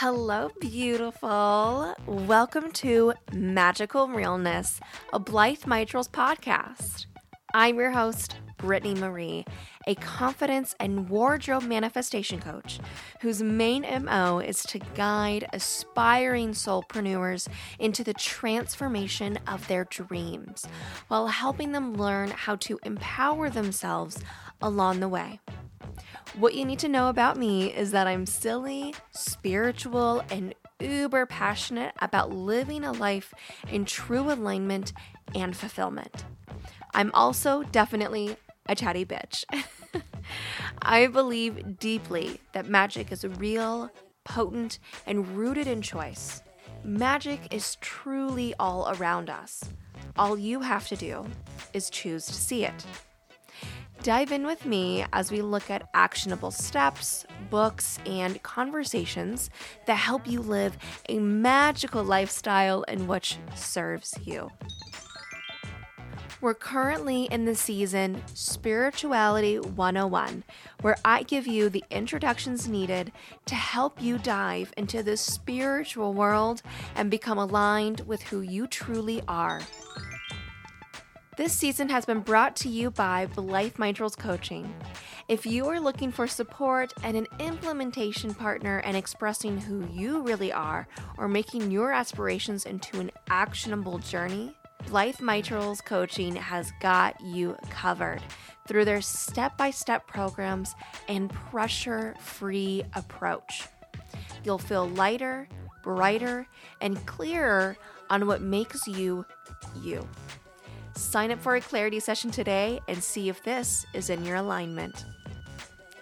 Hello, beautiful. Welcome to Magical Realness, a Blythe Mitrals podcast. I'm your host, Brittany Marie, a confidence and wardrobe manifestation coach whose main MO is to guide aspiring soulpreneurs into the transformation of their dreams while helping them learn how to empower themselves along the way. What you need to know about me is that I'm silly, spiritual, and uber passionate about living a life in true alignment and fulfillment. I'm also definitely a chatty bitch. I believe deeply that magic is real, potent, and rooted in choice. Magic is truly all around us. All you have to do is choose to see it. Dive in with me as we look at actionable steps, books, and conversations that help you live a magical lifestyle in which serves you. We're currently in the season Spirituality 101, where I give you the introductions needed to help you dive into the spiritual world and become aligned with who you truly are. This season has been brought to you by Blythe Mitrals Coaching. If you are looking for support and an implementation partner and expressing who you really are or making your aspirations into an actionable journey, Blythe Mitrals Coaching has got you covered through their step by step programs and pressure free approach. You'll feel lighter, brighter, and clearer on what makes you you. Sign up for a clarity session today and see if this is in your alignment.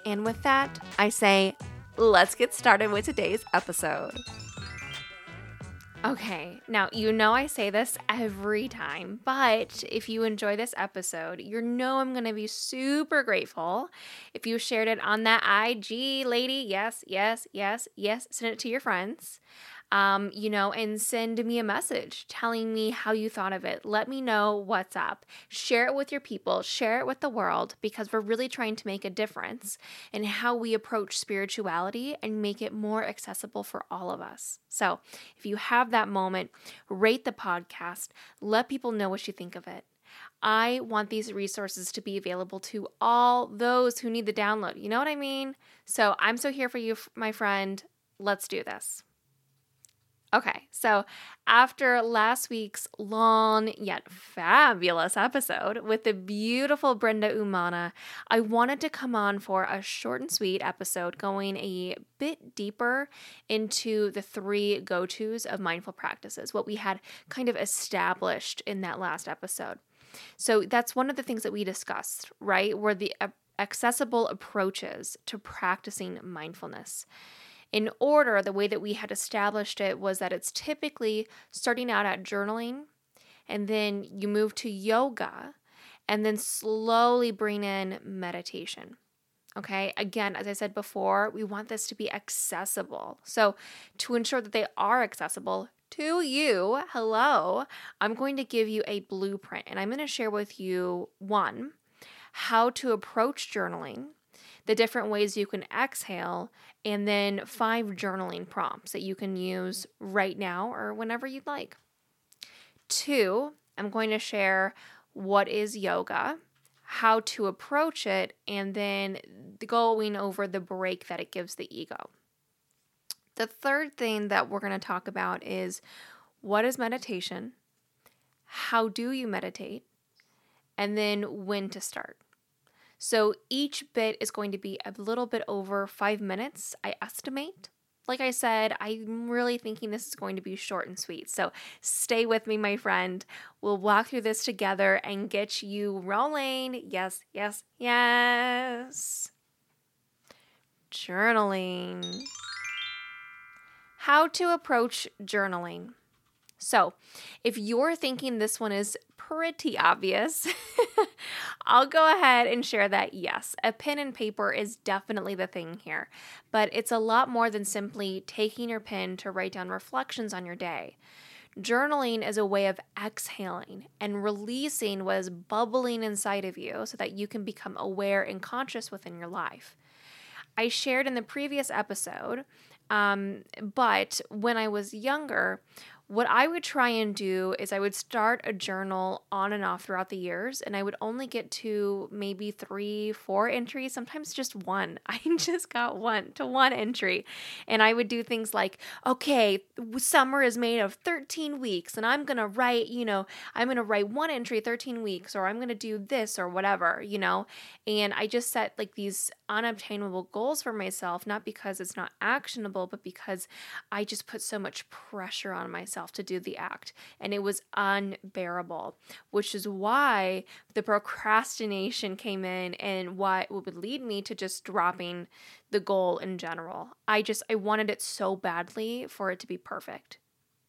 And with that, I say, let's get started with today's episode. Okay, now you know I say this every time, but if you enjoy this episode, you know I'm to be super grateful if you shared it on that IG, lady. Yes, yes, yes, yes. Send it to your friends um, you know, and send me a message telling me how you thought of it. Let me know what's up. Share it with your people, share it with the world because we're really trying to make a difference in how we approach spirituality and make it more accessible for all of us. So, if you have that moment, rate the podcast, let people know what you think of it. I want these resources to be available to all those who need the download. You know what I mean? So I'm so here for you, my friend. Let's do this. Okay, so after last week's long yet fabulous episode with the beautiful Brenda Umana, I wanted to come on for a short and sweet episode going a bit deeper into the three go tos of mindful practices, what we had kind of established in that last episode. So that's one of the things that we discussed, right? Were the accessible approaches to practicing mindfulness in order, the way that we had established it was that it's typically starting out at journaling, and then you move to yoga, and then slowly bring in meditation. Okay, again, as I said before, we want this to be accessible. So, to ensure that they are accessible to you, hello, I'm going to give you a blueprint and I'm going to share with you one, how to approach journaling the different ways you can exhale, and then five journaling prompts that you can use right now or whenever you'd like. Two, I'm going to share what is yoga, how to approach it, and then going over the break that it gives the ego. The third thing that we're going to talk about is what is meditation? How do you meditate? And then when to start. So each bit is going to be a little bit over five minutes, I estimate. Like I said, I'm really thinking this is going to be short and sweet. So stay with me, my friend. We'll walk through this together and get you rolling. Yes, yes, yes. Journaling. How to approach journaling. So, if you're thinking this one is pretty obvious, I'll go ahead and share that yes, a pen and paper is definitely the thing here, but it's a lot more than simply taking your pen to write down reflections on your day. Journaling is a way of exhaling and releasing what is bubbling inside of you so that you can become aware and conscious within your life. I shared in the previous episode Um, but when I was younger, what I would try and do is I would start a journal on and off throughout the years, and I would only get to maybe three, four entries, sometimes just one. I just got one to one entry. And I would do things like, okay, summer is made of 13 weeks, and I'm to write, you know, I'm to write one entry 13 weeks, or I'm to do this or whatever, you know. And I just set like these unobtainable goals for myself, not because it's not actionable, but because I just put so much pressure on myself to do the act, and it was unbearable, which is why the procrastination came in and why it would lead me to just dropping the goal in general. I just I wanted it so badly for it to be perfect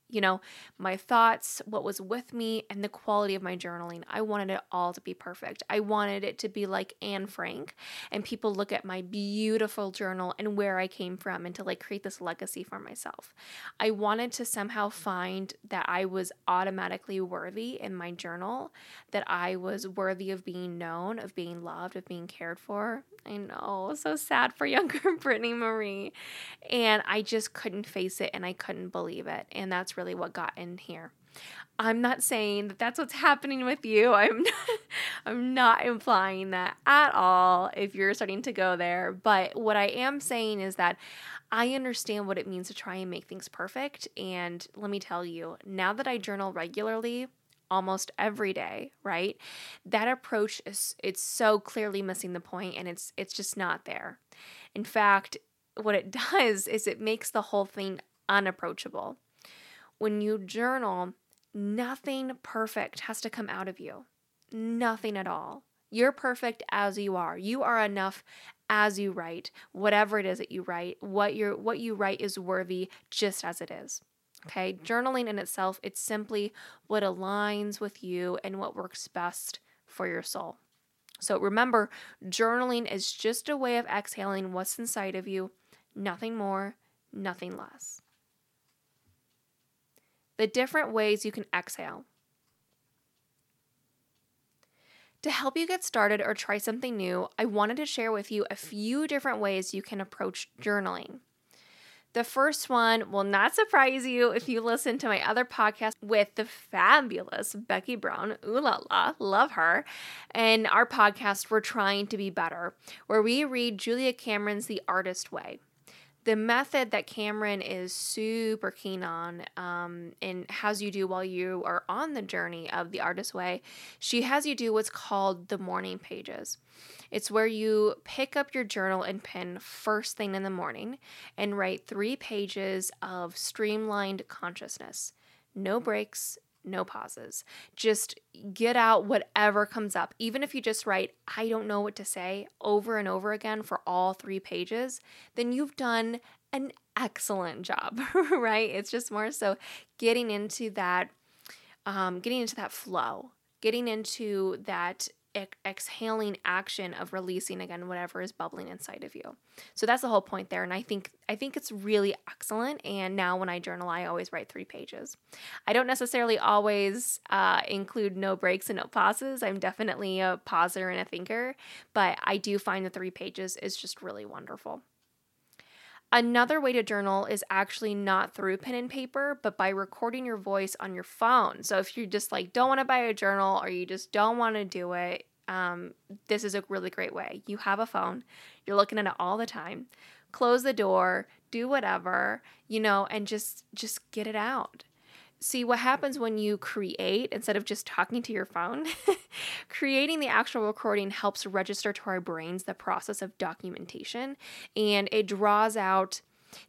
you know, my thoughts, what was with me, and the quality of my journaling. I wanted it all to be perfect. I wanted it to be like Anne Frank, and people look at my beautiful journal and where I came from and to like create this legacy for myself. I wanted to somehow find that I was automatically worthy in my journal, that I was worthy of being known, of being loved, of being cared for. I know, so sad for younger Brittany Marie. And I just couldn't face it and I couldn't believe it. And that's really what got in here. I'm not saying that that's what's happening with you. I'm not, I'm not implying that at all if you're starting to go there, but what I am saying is that I understand what it means to try and make things perfect and let me tell you, now that I journal regularly, almost every day, right? That approach is it's so clearly missing the point and it's it's just not there. In fact, what it does is it makes the whole thing unapproachable when you journal, nothing perfect has to come out of you. Nothing at all. You're perfect as you are. You are enough as you write. Whatever it is that you write, what you what you write is worthy just as it is. Okay? Journaling in itself, it's simply what aligns with you and what works best for your soul. So remember, journaling is just a way of exhaling what's inside of you, nothing more, nothing less the different ways you can exhale. To help you get started or try something new, I wanted to share with you a few different ways you can approach journaling. The first one will not surprise you if you listen to my other podcast with the fabulous Becky Brown. Ooh la la, love her. And our podcast, We're Trying to Be Better, where we read Julia Cameron's The Artist Way the method that Cameron is super keen on um, and has you do while you are on the journey of the artist way, she has you do what's called the morning pages. It's where you pick up your journal and pen first thing in the morning and write three pages of streamlined consciousness. No breaks, no pauses. Just get out whatever comes up. Even if you just write, I don't know what to say over and over again for all three pages, then you've done an excellent job, right? It's just more so getting into that, um, getting into that flow, getting into that exhaling action of releasing again whatever is bubbling inside of you. So that's the whole point there and I think I think it's really excellent and now when I journal I always write 3 pages. I don't necessarily always uh, include no breaks and no pauses. I'm definitely a pauser and a thinker, but I do find the 3 pages is just really wonderful. Another way to journal is actually not through pen and paper, but by recording your voice on your phone. So if you just like don't want to buy a journal or you just don't want to do it, um, this is a really great way. You have a phone, you're looking at it all the time. Close the door, do whatever, you know, and just just get it out. See what happens when you create instead of just talking to your phone. creating the actual recording helps register to our brains the process of documentation and it draws out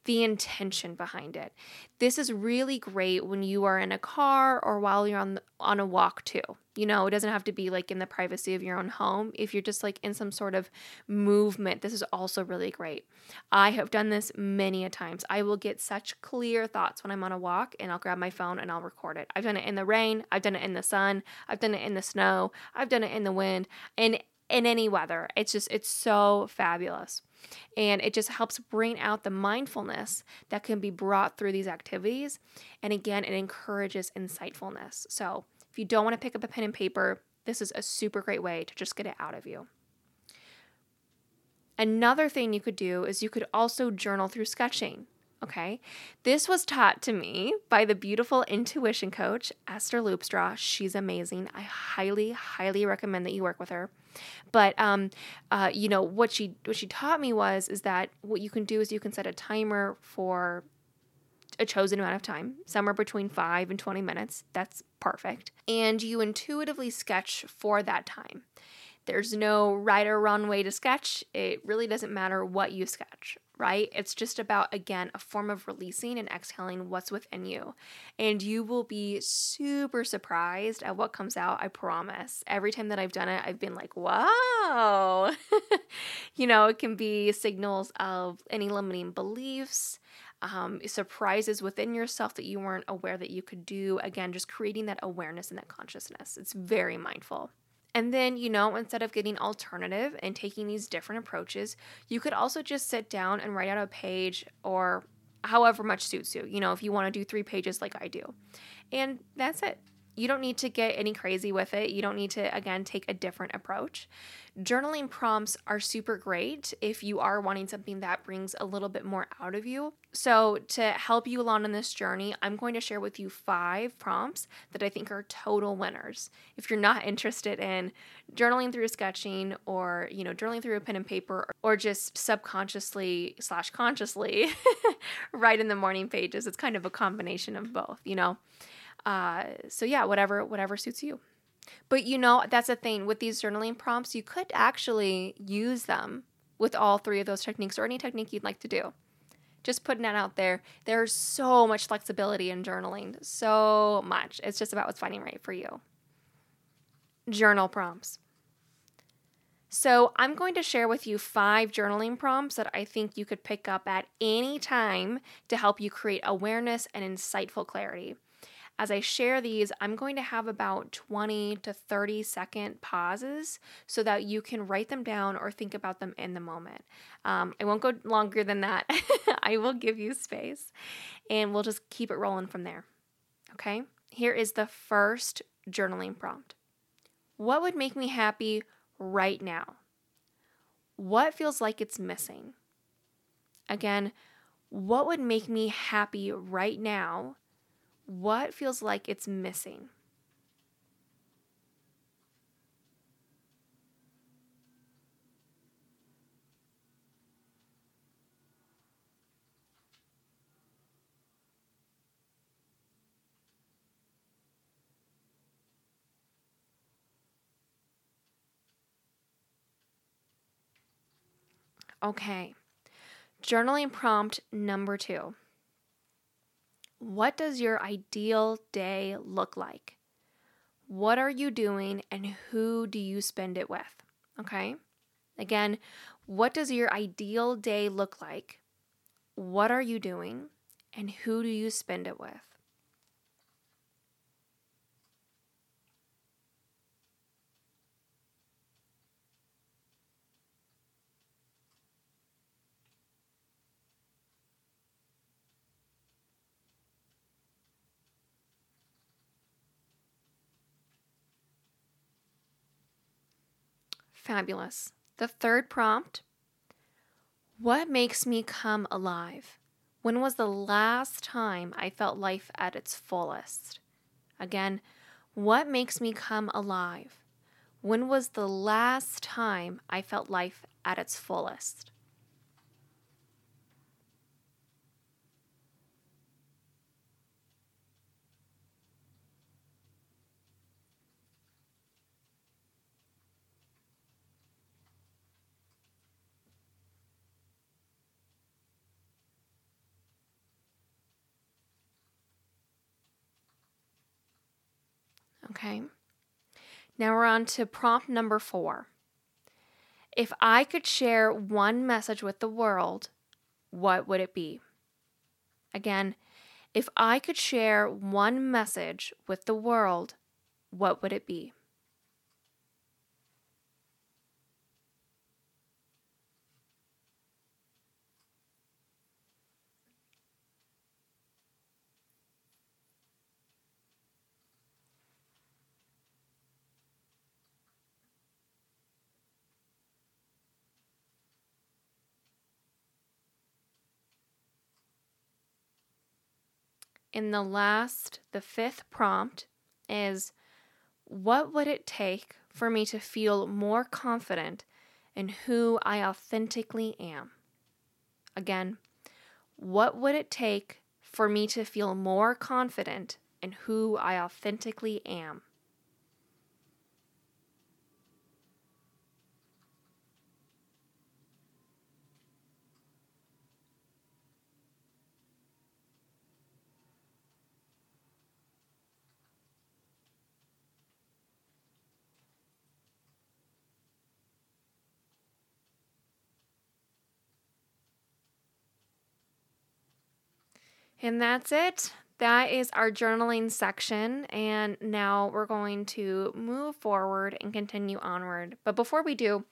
the intention behind it. This is really great when you are in a car or while you're on on a walk too. You know, it doesn't have to be like in the privacy of your own home. If you're just like in some sort of movement, this is also really great. I have done this many a times. I will get such clear thoughts when I'm on a walk and I'll grab my phone and I'll record it. I've done it in the rain, I've done it in the sun, I've done it in the snow, I've done it in the wind, and in any weather. It's just it's so fabulous. And it just helps bring out the mindfulness that can be brought through these activities. And again, it encourages insightfulness. So if you don't want to pick up a pen and paper, this is a super great way to just get it out of you. Another thing you could do is you could also journal through sketching. Okay. This was taught to me by the beautiful intuition coach, Esther Loopstraw. She's amazing. I highly, highly recommend that you work with her. But um, uh, you know what she what she taught me was is that what you can do is you can set a timer for a chosen amount of time, somewhere between five and 20 minutes. That's perfect. And you intuitively sketch for that time. There's no right or wrong way to sketch. It really doesn't matter what you sketch, right? It's just about, again, a form of releasing and exhaling what's within you. And you will be super surprised at what comes out, I promise. Every time that I've done it, I've been like, wow. you know, it can be signals of any limiting beliefs. Um, surprises within yourself that you weren't aware that you could do. Again, just creating that awareness and that consciousness. It's very mindful. And then, you know, instead of getting alternative and taking these different approaches, you could also just sit down and write out a page or however much suits you. You know, if you want to do three pages like I do. And that's it. You don't need to get any crazy with it. You don't need to, again, take a different approach. Journaling prompts are super great if you are wanting something that brings a little bit more out of you. So, to help you along on this journey, I'm going to share with you five prompts that I think are total winners. If you're not interested in journaling through sketching or, you know, journaling through a pen and paper or just subconsciously slash consciously write in the morning pages, it's kind of a combination of both, you know. Uh, so yeah, whatever whatever suits you. But you know, that's the thing with these journaling prompts, you could actually use them with all three of those techniques or any technique you'd like to do. Just putting that out there. There's so much flexibility in journaling, so much. It's just about what's finding right for you. Journal prompts. So, I'm going to share with you five journaling prompts that I think you could pick up at any time to help you create awareness and insightful clarity. As I share these, I'm going to have about 20 to 30 second pauses so that you can write them down or think about them in the moment. Um, I won't go longer than that. I will give you space and we'll just keep it rolling from there. Okay, here is the first journaling prompt What would make me happy right now? What feels like it's missing? Again, what would make me happy right now? What feels like it's missing? Okay. Journaling prompt number two. What does your ideal day look like? What are you doing and who do you spend it with? Okay. Again, what does your ideal day look like? What are you doing and who do you spend it with? Fabulous. The third prompt What makes me come alive? When was the last time I felt life at its fullest? Again, what makes me come alive? When was the last time I felt life at its fullest? Okay. Now we're on to prompt number four. If I could share one message with the world, what would it be? Again, if I could share one message with the world, what would it be? In the last, the fifth prompt is what would it take for me to feel more confident in who I authentically am? Again, what would it take for me to feel more confident in who I authentically am? And that's it. That is our journaling section. And now we're going to move forward and continue onward. But before we do,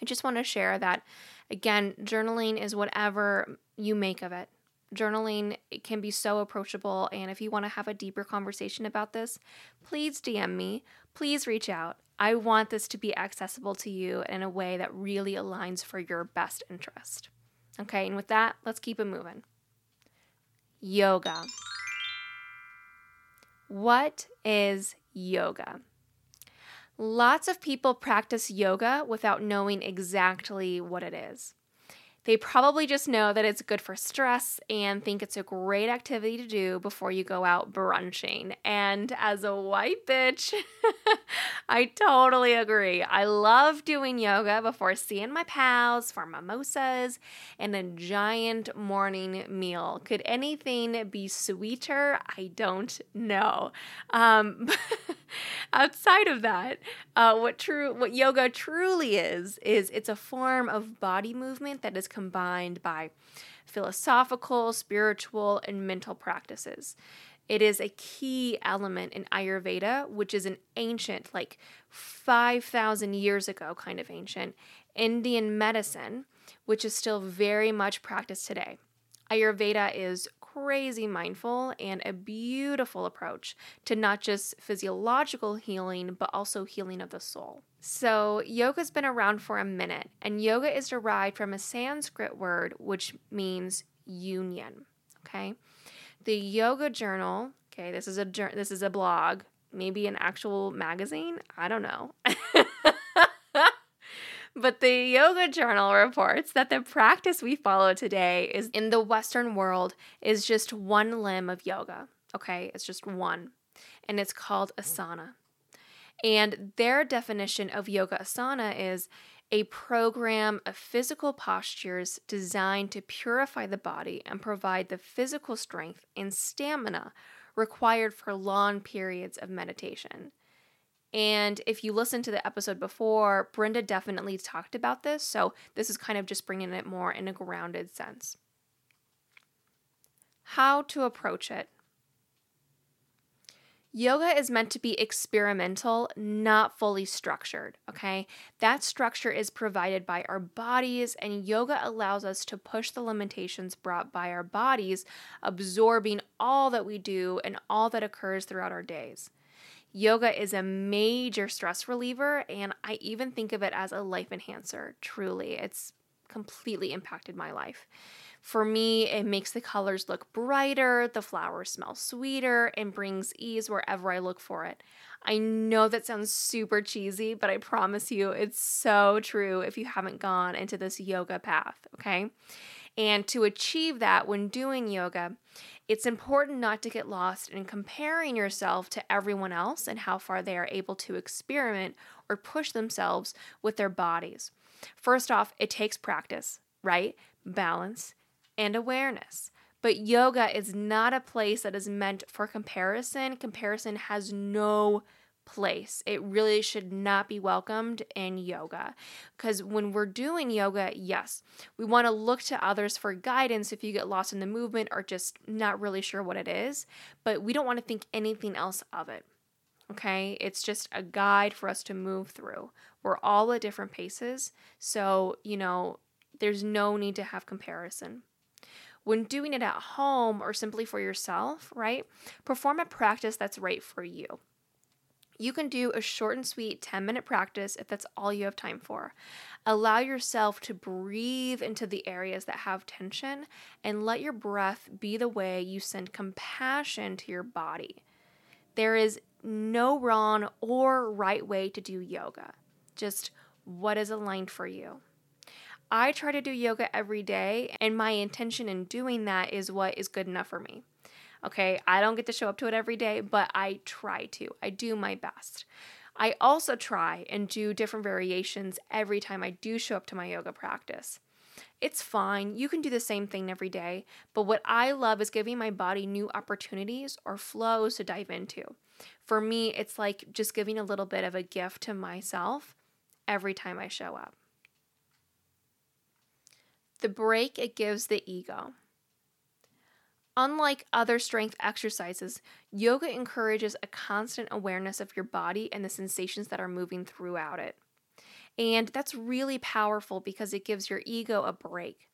I just want to share that again, journaling is whatever you make of it. Journaling it can be so approachable. And if you want to have a deeper conversation about this, please DM me. Please reach out. I want this to be accessible to you in a way that really aligns for your best interest. Okay, and with that, let's keep it moving. Yoga. What is yoga? Lots of people practice yoga without knowing exactly what it is. They probably just know that it's good for stress and think it's a great activity to do before you go out brunching. And as a white bitch, I totally agree. I love doing yoga before seeing my pals for mimosas and a giant morning meal. Could anything be sweeter? I don't know. Um, outside of that, uh, what true what yoga truly is is it's a form of body movement that is combined by philosophical, spiritual, and mental practices. It is a key element in Ayurveda, which is an ancient, like 5,000 years ago, kind of ancient Indian medicine, which is still very much practiced today. Ayurveda is crazy mindful and a beautiful approach to not just physiological healing, but also healing of the soul. So, yoga's been around for a minute, and yoga is derived from a Sanskrit word which means union. Okay. The Yoga Journal, okay, this is a this is a blog, maybe an actual magazine, I don't know. But the Yoga Journal reports that the practice we follow today is in the Western world is just one limb of yoga. Okay, it's just one. And it's called asana. And their definition of yoga asana is a program of physical postures designed to purify the body and provide the physical strength and stamina required for long periods of meditation. And if you listen to the episode before, Brenda definitely talked about this. So this is kind of just bringing it more in a grounded sense. How to approach it. Yoga is meant to be experimental, not fully structured, okay? That structure is provided by our bodies, and yoga allows us to push the limitations brought by our bodies, absorbing all that we do and all that occurs throughout our days. Yoga is a major stress reliever, and I even think of it as a life enhancer. Truly, it's completely impacted my life. For me, it makes the colors look brighter, the flowers smell sweeter, and brings ease wherever I look for it. I know that sounds super cheesy, but I promise you it's so true if you haven't gone into this yoga path, okay? And to achieve that when doing yoga, it's important not to get lost in comparing yourself to everyone else and how far they are able to experiment or push themselves with their bodies. First off, it takes practice, right? Balance and awareness. But yoga is not a place that is meant for comparison. Comparison has no place. It really should not be welcomed in yoga. Because when we're doing yoga, yes, we want to look to others for guidance if you get lost in the movement or just not really sure what it is, but we don't want to think anything else of it. Okay, it's just a guide for us to move through. We're all at different paces, so you know, there's no need to have comparison. When doing it at home or simply for yourself, right? Perform a practice that's right for you. You can do a short and sweet 10 minute practice if that's all you have time for. Allow yourself to breathe into the areas that have tension and let your breath be the way you send compassion to your body. There is no wrong or right way to do yoga, just what is aligned for you. I try to do yoga every day, and my intention in doing that is what is good enough for me. Okay, I don't get to show up to it every day, but I try to. I do my best. I also try and do different variations every time I do show up to my yoga practice. It's fine. You can do the same thing every day, but what I love is giving my body new opportunities or flows to dive into. For me, it's like just giving a little bit of a gift to myself every time I show up. The break it gives the ego. Unlike other strength exercises, yoga encourages a constant awareness of your body and the sensations that are moving throughout it. And that's really powerful because it gives your ego a break.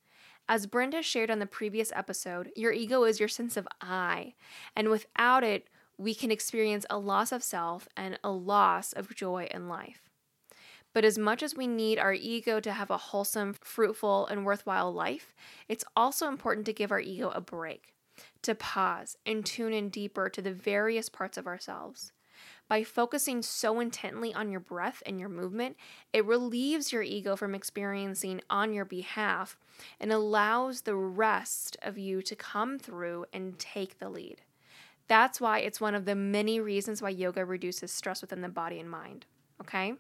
As Brenda shared on the previous episode, your ego is your sense of I, and without it, we can experience a loss of self and a loss of joy in life. But as much as we need our ego to have a wholesome, fruitful, and worthwhile life, it's also important to give our ego a break to pause and tune in deeper to the various parts of ourselves. By focusing so intently on your breath and your movement, it relieves your ego from experiencing on your behalf and allows the rest of you to come through and take the lead. That's why it's one of the many reasons why yoga reduces stress within the body and mind. Okay?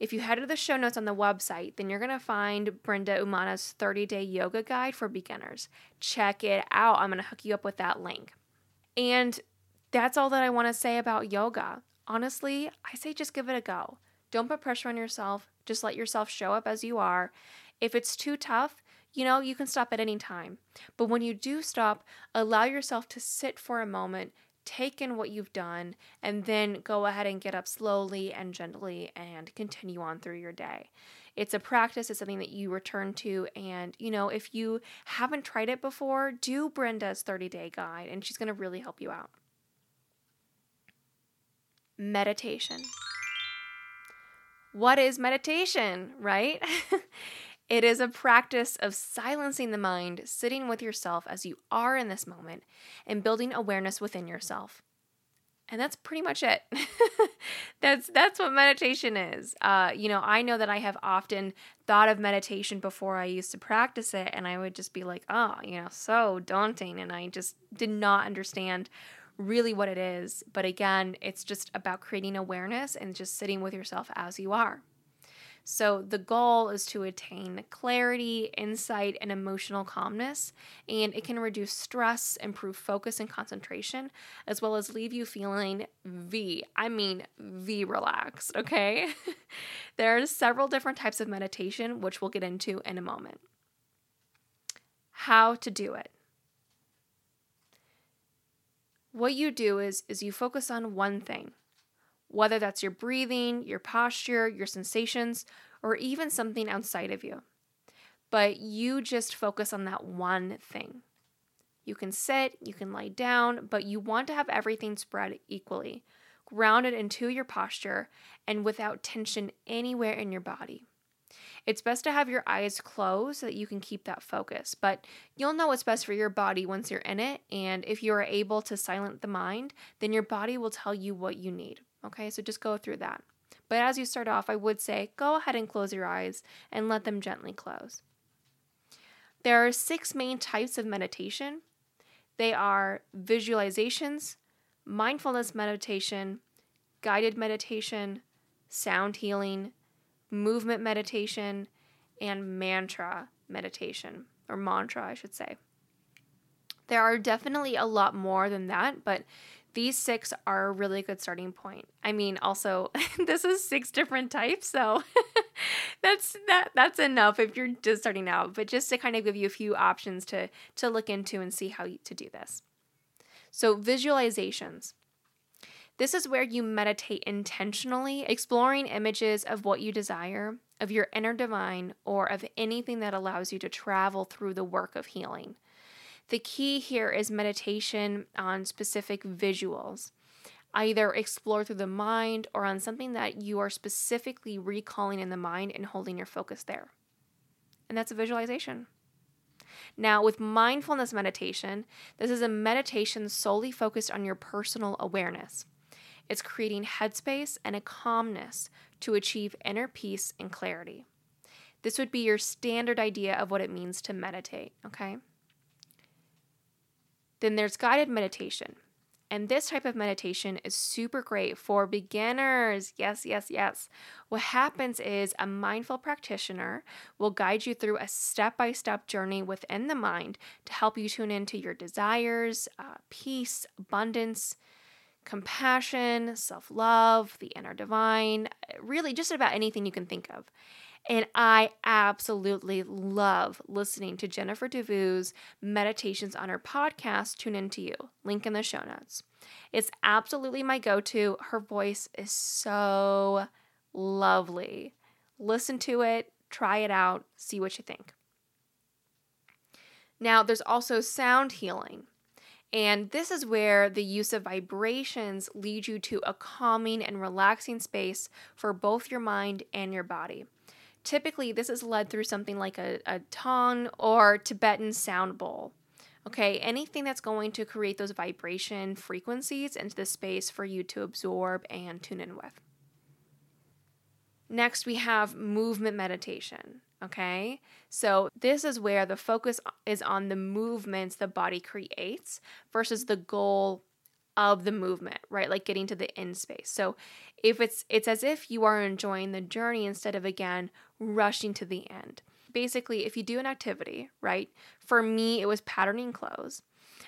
If you head to the show notes on the website, then you're going to find Brenda Umana's 30 day yoga guide for beginners. Check it out. I'm going to hook you up with that link. And that's all that I want to say about yoga. Honestly, I say just give it a go. Don't put pressure on yourself. Just let yourself show up as you are. If it's too tough, you know, you can stop at any time. But when you do stop, allow yourself to sit for a moment, take in what you've done, and then go ahead and get up slowly and gently and continue on through your day. It's a practice, it's something that you return to. And, you know, if you haven't tried it before, do Brenda's 30 day guide, and she's going to really help you out. Meditation. What is meditation, right? It is a practice of silencing the mind, sitting with yourself as you are in this moment, and building awareness within yourself. And that's pretty much it. that's that's what meditation is. Uh, you know, I know that I have often thought of meditation before I used to practice it, and I would just be like, oh, you know, so daunting, and I just did not understand really what it is. But again, it's just about creating awareness and just sitting with yourself as you are. So, the goal is to attain clarity, insight, and emotional calmness, and it can reduce stress, improve focus and concentration, as well as leave you feeling V. I mean, V relaxed, okay? there are several different types of meditation, which we'll get into in a moment. How to do it. What you do is, is you focus on one thing whether that's your breathing, your posture, your sensations, or even something outside of you. But you just focus on that one thing. You can sit, you can lie down, but you want to have everything spread equally, grounded into your posture, and without tension anywhere in your body. It's best to have your eyes closed so that you can keep that focus, but you'll know what's best for your body once you're in it. And if you are able to silence the mind, then your body will tell you what you need. Okay, so just go through that. But as you start off, I would say go ahead and close your eyes and let them gently close. There are six main types of meditation they are visualizations, mindfulness meditation, guided meditation, sound healing, movement meditation, and mantra meditation, or mantra, I should say. There are definitely a lot more than that, but these six are a really good starting point. I mean, also this is six different types, so that's that that's enough if you're just starting out. But just to kind of give you a few options to to look into and see how you, to do this. So visualizations. This is where you meditate intentionally, exploring images of what you desire, of your inner divine, or of anything that allows you to travel through the work of healing. The key here is meditation on specific visuals. either explore through the mind or on something that you are specifically recalling in the mind and holding your focus there. And that's a visualization. Now, with mindfulness meditation, this is a meditation solely focused on your personal awareness. It's creating headspace and a calmness to achieve inner peace and clarity. This would be your standard idea of what it means to meditate, okay? Then there's guided meditation. And this type of meditation is super great for beginners. Yes, yes, yes. What happens is a mindful practitioner will guide you through a step by step journey within the mind to help you tune into your desires, uh, peace, abundance, compassion, self love, the inner divine, really just about anything you can think of. And I absolutely love listening to Jennifer DeVue's meditations on her podcast, Tune Into You. Link in the show notes. It's absolutely my go to. Her voice is so lovely. Listen to it, try it out, see what you think. Now, there's also sound healing. And this is where the use of vibrations lead you to a calming and relaxing space for both your mind and your body. Typically, this is led through something like a, a tong or Tibetan sound bowl. Okay, anything that's going to create those vibration frequencies into the space for you to absorb and tune in with. Next, we have movement meditation. Okay, so this is where the focus is on the movements the body creates versus the goal of the movement, right? Like getting to the end space. So if it's it's as if you are enjoying the journey instead of again rushing to the end. Basically, if you do an activity, right? For me, it was patterning clothes.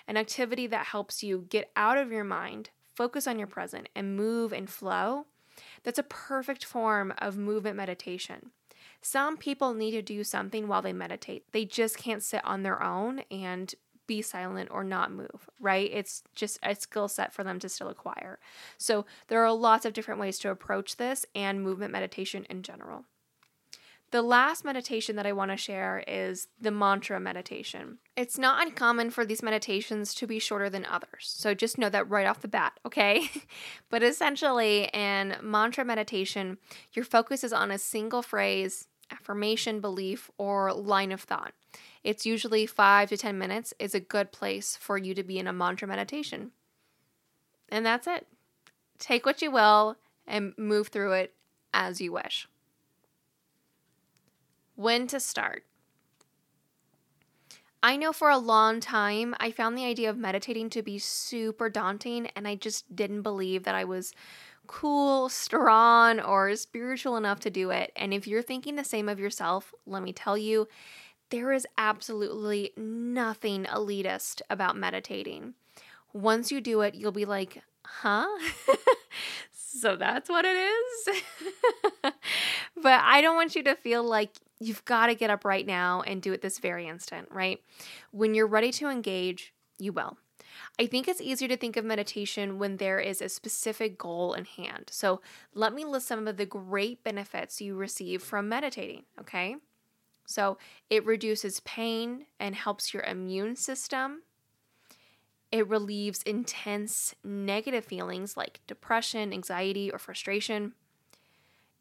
An activity that helps you get out of your mind, focus on your present and move and flow. That's a perfect form of movement meditation. Some people need to do something while they meditate. They just can't sit on their own and be silent or not move, right? It's just a skill set for them to still acquire. So there are lots of different ways to approach this and movement meditation in general. The last meditation that I want to share is the mantra meditation. It's not uncommon for these meditations to be shorter than others. So just know that right off the bat, okay? but essentially, in mantra meditation, your focus is on a single phrase, affirmation, belief, or line of thought. It's usually five to 10 minutes is a good place for you to be in a mantra meditation. And that's it. Take what you will and move through it as you wish. When to start. I know for a long time I found the idea of meditating to be super daunting, and I just didn't believe that I was cool, strong, or spiritual enough to do it. And if you're thinking the same of yourself, let me tell you, there is absolutely nothing elitist about meditating. Once you do it, you'll be like, huh? so that's what it is? but I don't want you to feel like you've got to get up right now and do it this very instant, right? When you're ready to engage, you will. I think it's easier to think of meditation when there is a specific goal in hand. So, let me list some of the great benefits you receive from meditating, okay? So it reduces pain and helps your immune system. It relieves intense negative feelings like depression, anxiety, or frustration.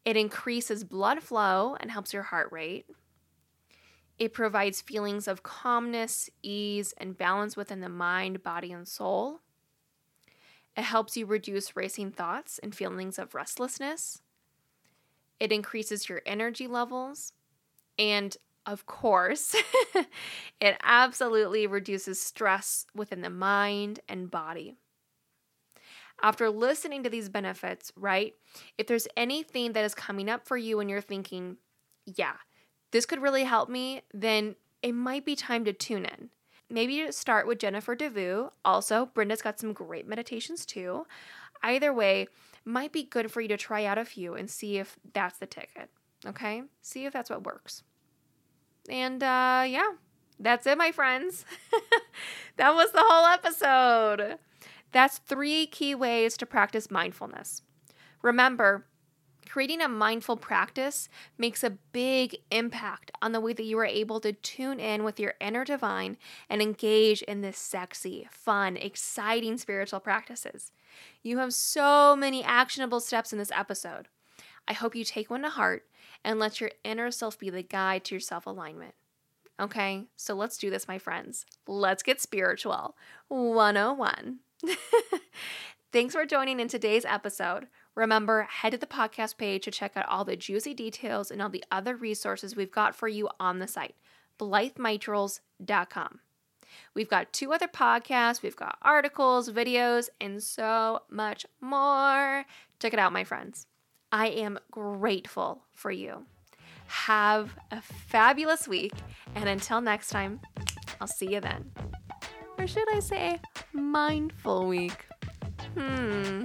It increases blood flow and helps your heart rate. It provides feelings of calmness, ease, and balance within the mind, body, and soul. It helps you reduce racing thoughts and feelings of restlessness. It increases your energy levels and of course, it absolutely reduces stress within the mind and body. After listening to these benefits, right, if there's anything that is coming up for you and you're thinking, yeah, this could really help me, then it might be time to tune in. Maybe start with Jennifer DeVue. Also, Brenda's got some great meditations too. Either way, might be good for you to try out a few and see if that's the ticket. Okay? See if that's what works. And uh, yeah, that's it, my friends. that was the whole episode. That's three key ways to practice mindfulness. Remember, creating a mindful practice makes a big impact on the way that you are able to tune in with your inner divine and engage in this sexy, fun, exciting spiritual practices. You have so many actionable steps in this episode. I hope you take one to heart and let your inner self be the guide to your self alignment. Okay, so let's do this, my friends. Let's get spiritual. 101. Thanks for joining in today's episode. Remember, head to the podcast page to check out all the juicy details and all the other resources we've got for you on the site, blythemitrals.com. We've got two other podcasts, we've got articles, videos, and so much more. Check it out, my friends. I am grateful for you. Have a fabulous week, and until next time, I'll see you then. Or should I say, mindful week? Hmm.